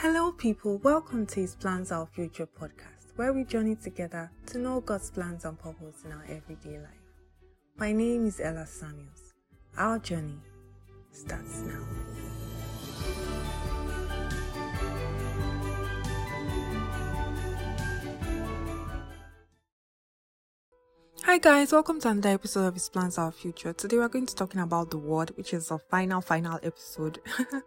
Hello, people. Welcome to His Plans Our Future podcast, where we journey together to know God's plans and purpose in our everyday life. My name is Ella Samuels. Our journey starts now. Hi guys, welcome to another episode of His Plans Our Future. Today we're going to be talking about the word, which is the final, final episode.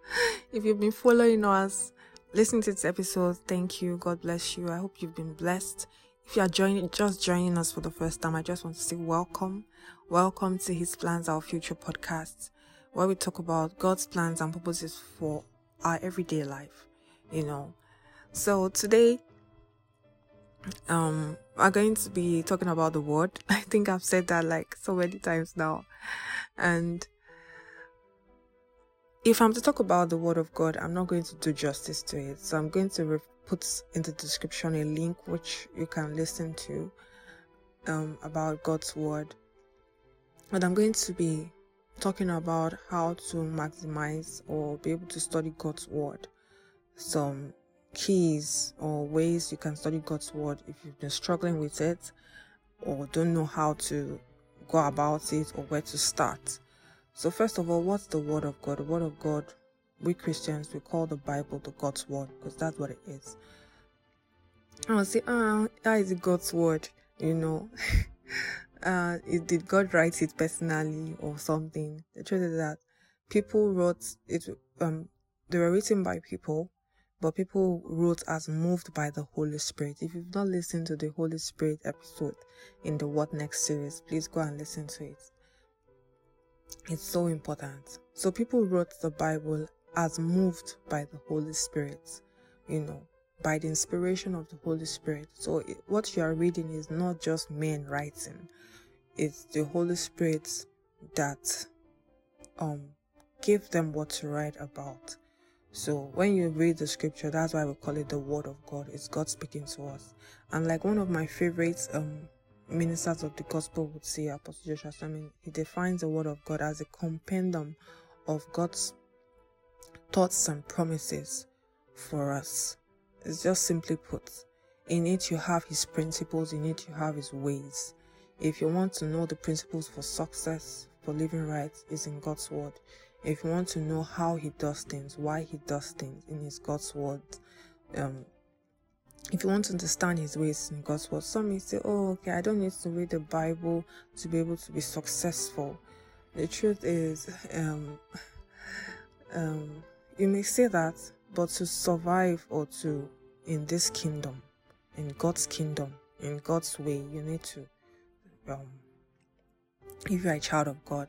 if you've been following us, listening to this episode, thank you. God bless you. I hope you've been blessed. If you are joining, just joining us for the first time, I just want to say welcome. Welcome to His Plans Our Future podcast, where we talk about God's plans and purposes for our everyday life. You know, so today um we're going to be talking about the word i think i've said that like so many times now and if i'm to talk about the word of god i'm not going to do justice to it. So i'm going to re- put in the description a link which you can listen to um, about god's word. But i'm going to be talking about how to maximize or be able to study god's word. Some keys or ways you can study God's word if you've been struggling with it or don't know how to go about it or where to start. So, first of all, what's the word of God? The word of God, we Christians, we call the Bible the God's word because that's what it is. I will say, ah, that is God's word, you know. uh, did God write it personally or something? The truth is that people wrote it, um, they were written by people but people wrote as moved by the Holy Spirit. If you've not listened to the Holy Spirit episode in the What Next series, please go and listen to it. It's so important. So people wrote the Bible as moved by the Holy Spirit, you know, by the inspiration of the Holy Spirit. So it, what you are reading is not just men writing, it's the Holy Spirit that um gave them what to write about so when you read the scripture, that's why we call it the word of God. It's God speaking to us. And like one of my favorite um ministers of the gospel would say, Apostle Joshua Selman, he defines the word of God as a compendium of God's thoughts and promises for us. It's just simply put, in it you have his principles, in it you have his ways. If you want to know the principles for success, for living right, is in God's word. If you want to know how he does things, why he does things in his God's word, um, if you want to understand his ways in God's word, some may say, Oh, okay, I don't need to read the Bible to be able to be successful. The truth is, um, um, you may say that, but to survive or to in this kingdom, in God's kingdom, in God's way, you need to, um, if you're a child of God,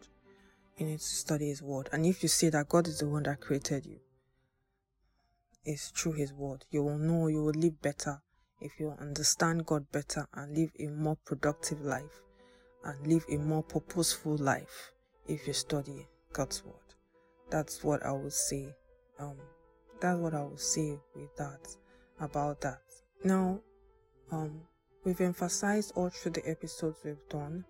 you need to study His Word. And if you say that God is the one that created you, it's through His Word. You will know, you will live better if you understand God better and live a more productive life and live a more purposeful life if you study God's Word. That's what I would say. Um, that's what I would say with that about that. Now, um, we've emphasized all through the episodes we've done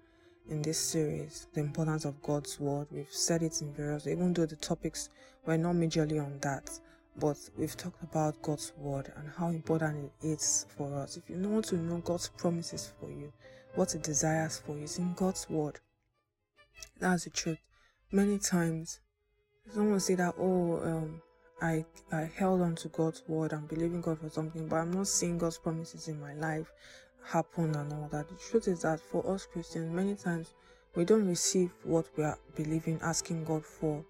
in this series the importance of God's word. We've said it in various, even though the topics were not majorly on that, but we've talked about God's word and how important it is for us. If you want to know God's promises for you, what He desires for you, is in God's word. That's the truth. Many times, someone say that, oh, um, I I held on to God's word and believing God for something, but I'm not seeing God's promises in my life happen and all that. The truth is that for us Christians, many times we don't receive what we are believing, asking God for.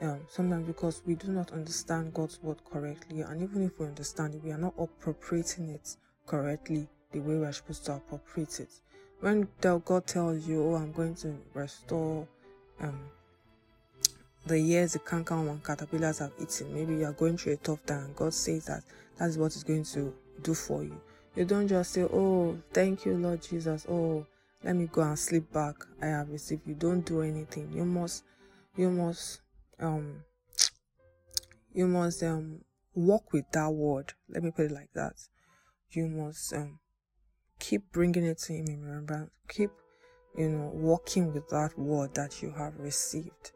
Um, sometimes because we do not understand God's word correctly, and even if we understand it, we are not appropriating it correctly the way we are supposed to appropriate it. When God tells you, "Oh, I'm going to restore um, the years the canker and caterpillars have eaten," maybe you are going through a tough time, God says that that is what He's going to do for you you don't just say, Oh, thank you, Lord Jesus. Oh, let me go and sleep back. I have received. You don't do anything. You must, you must, um, you must, um, walk with that word. Let me put it like that. You must, um, keep bringing it to Him in remembrance. Keep, you know, walking with that word that you have received.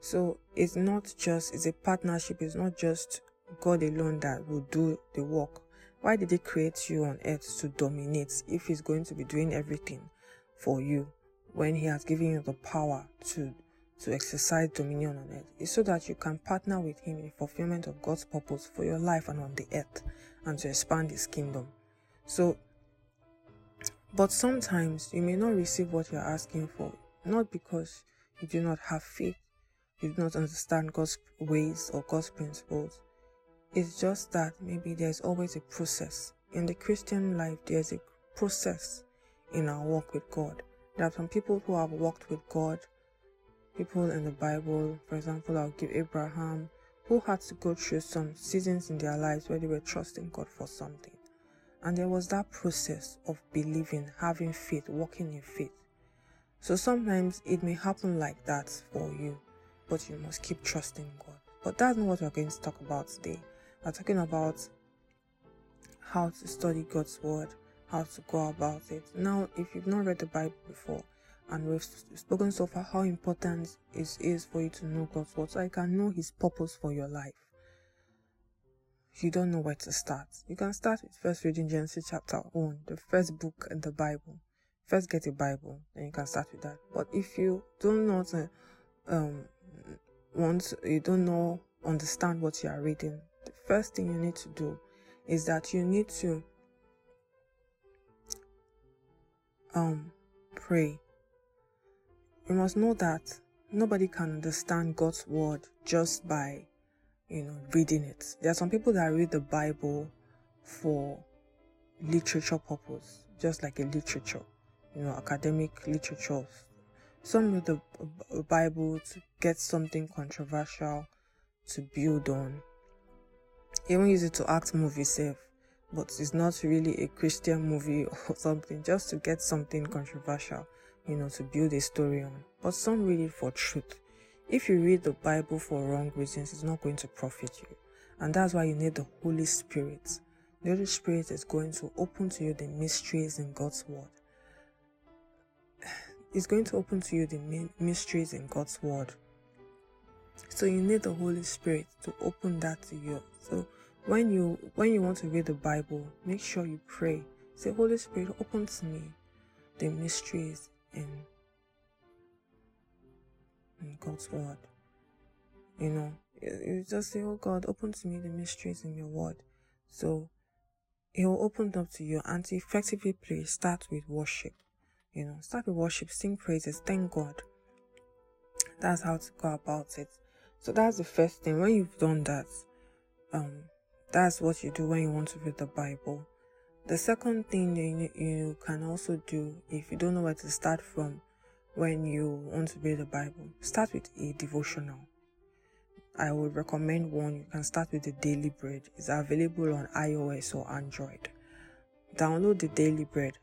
So it's not just, it's a partnership. It's not just God alone that will do the work. Why did He create you on earth to dominate if He's going to be doing everything for you when He has given you the power to to exercise dominion on earth? It's so that you can partner with Him in the fulfillment of God's purpose for your life and on the earth and to expand His kingdom. So, but sometimes you may not receive what you're asking for, not because you do not have faith, you do not understand God's ways or God's principles. It's just that maybe there's always a process. In the Christian life, there's a process in our walk with God. There are some people who have walked with God, people in the Bible, for example, I'll give Abraham, who had to go through some seasons in their lives where they were trusting God for something. And there was that process of believing, having faith, walking in faith. So sometimes it may happen like that for you, but you must keep trusting God. But that's not what we're going to talk about today. We're talking about how to study God's Word, how to go about it. Now, if you've not read the Bible before, and we've spoken so far how important it is for you to know God's Word so I can know His purpose for your life. If you don't know where to start, you can start with first reading Genesis chapter 1, the first book in the Bible first get a Bible, and you can start with that. But if you do not uh, um, want, you don't know, understand what you are reading, the first thing you need to do is that you need to um pray. You must know that nobody can understand God's word just by you know reading it. There are some people that read the Bible for literature purpose, just like a literature you know, academic literature. Some read the Bible to get something controversial to build on. Even use it to act movie safe, but it's not really a Christian movie or something, just to get something controversial, you know, to build a story on. But some read it for truth. If you read the Bible for wrong reasons, it's not going to profit you. And that's why you need the Holy Spirit. The Holy Spirit is going to open to you the mysteries in God's Word It's going to open to you the mysteries in God's Word. So you need the Holy Spirit to open that to you. So when you when you want to read the Bible, make sure you pray. Say, Holy Spirit, open to me the mysteries in, in God's Word. You know, you just say, Oh God, open to me the mysteries in your Word. So it will open up to you and to effectively pray, start with worship. You know, start with worship, sing praises, thank God. That's how to go about it. So that's the first thing. When you've done that, um, that's what you do when you want to read the Bible. The second thing you, you can also do if you don't know where to start from when you want to read the Bible, start with a devotional. I would recommend one. You can start with the Daily Bread. It's available on iOS or Android. Download the Daily Bread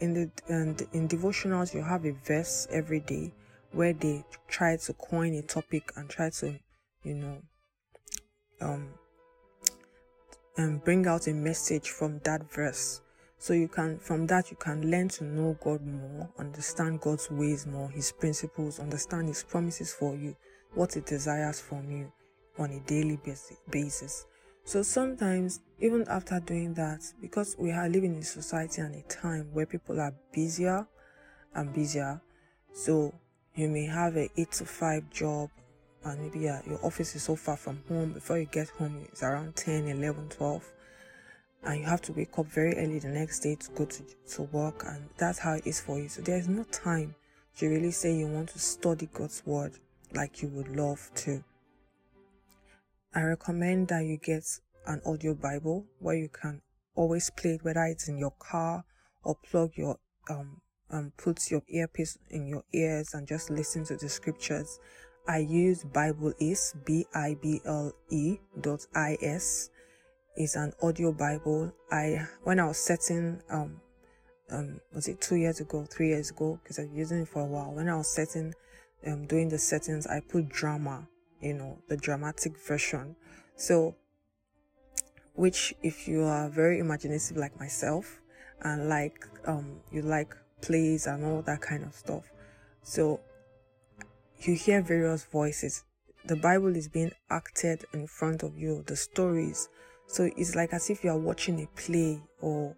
in the and in devotionals you have a verse every day where they try to coin a topic and try to you know um and bring out a message from that verse. So you can from that you can learn to know god more understand god's ways more his principles understand his promises for you what he desires from you on a daily basis. So sometimes, even after doing that, because we are living in a society and a time where people are busier and busier, so you may have a 8 to 5 job and maybe your office is so far from home. Before you get home it's around 10 11 12 and you have to wake up very early the next day to go to, to work. And that's how it is for you. So there's no time to really say you want to study god's word like you would love to. I recommend that you get an audio Bible where you can always play it, whether it's in your car or plug your um um put your earpiece in your ears and just listen to the scriptures. I use Bible is B I B L E dot I S is an audio Bible. I when I was setting um um was it two years ago, three years ago, because I've using it for a while. When I was setting um doing the settings, I put drama you know, the dramatic version. So, which if you are very imaginative like myself and like, um, you like plays and all that kind of stuff. So, you hear various voices. the Bible is being acted in front of you, the stories. So it's like as if you are watching a play or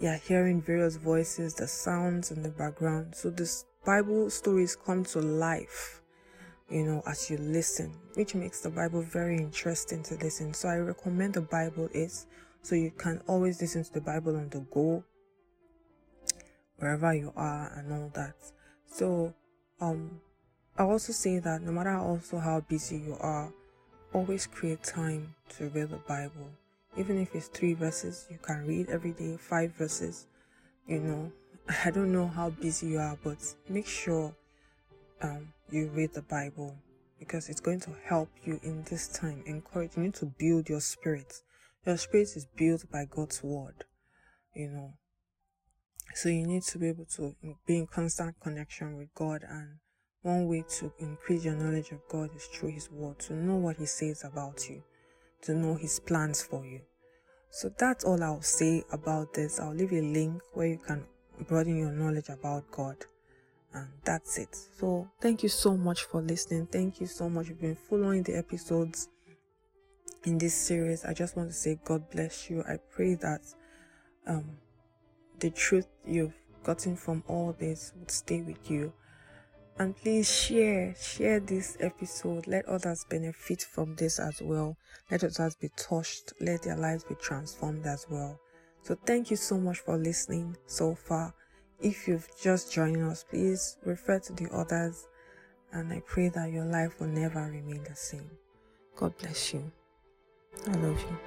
you're hearing various voices, the sounds in the background. So this Bible stories come to life, you know, as you listen, which makes the Bible very interesting to listen. So I recommend the Bible is so you can always listen to the Bible on the go, wherever you are and all that. So um I also say that no matter also how busy you are, always create time to read the Bible. Even if it's three verses, you can read every day, five verses. You know, I don't know how busy you are, but make sure um, you read the Bible because it's going to help you in this time. Encourage you need to build your spirit. Your spirit is built by God's word, you know. So you need to be able to be in constant connection with God and one way to increase your knowledge of God is through His Word, to know what He says about you, to know His plans for you. So that's all I'll say about this. I'll leave a link where you can broaden your knowledge about God. And that's it. So thank you so much for listening. Thank you so much. You've been following the episodes in this series. I just want to say God bless you. I pray that um, the truth you've gotten from all this would stay with you and please share share this episode. Let others benefit from this as well. Let others be touched. Let their lives be transformed as well. So thank you so much for listening so far. If you've just joined us please refer to the others. And i pray that your life will never remain the same. God bless you. I love you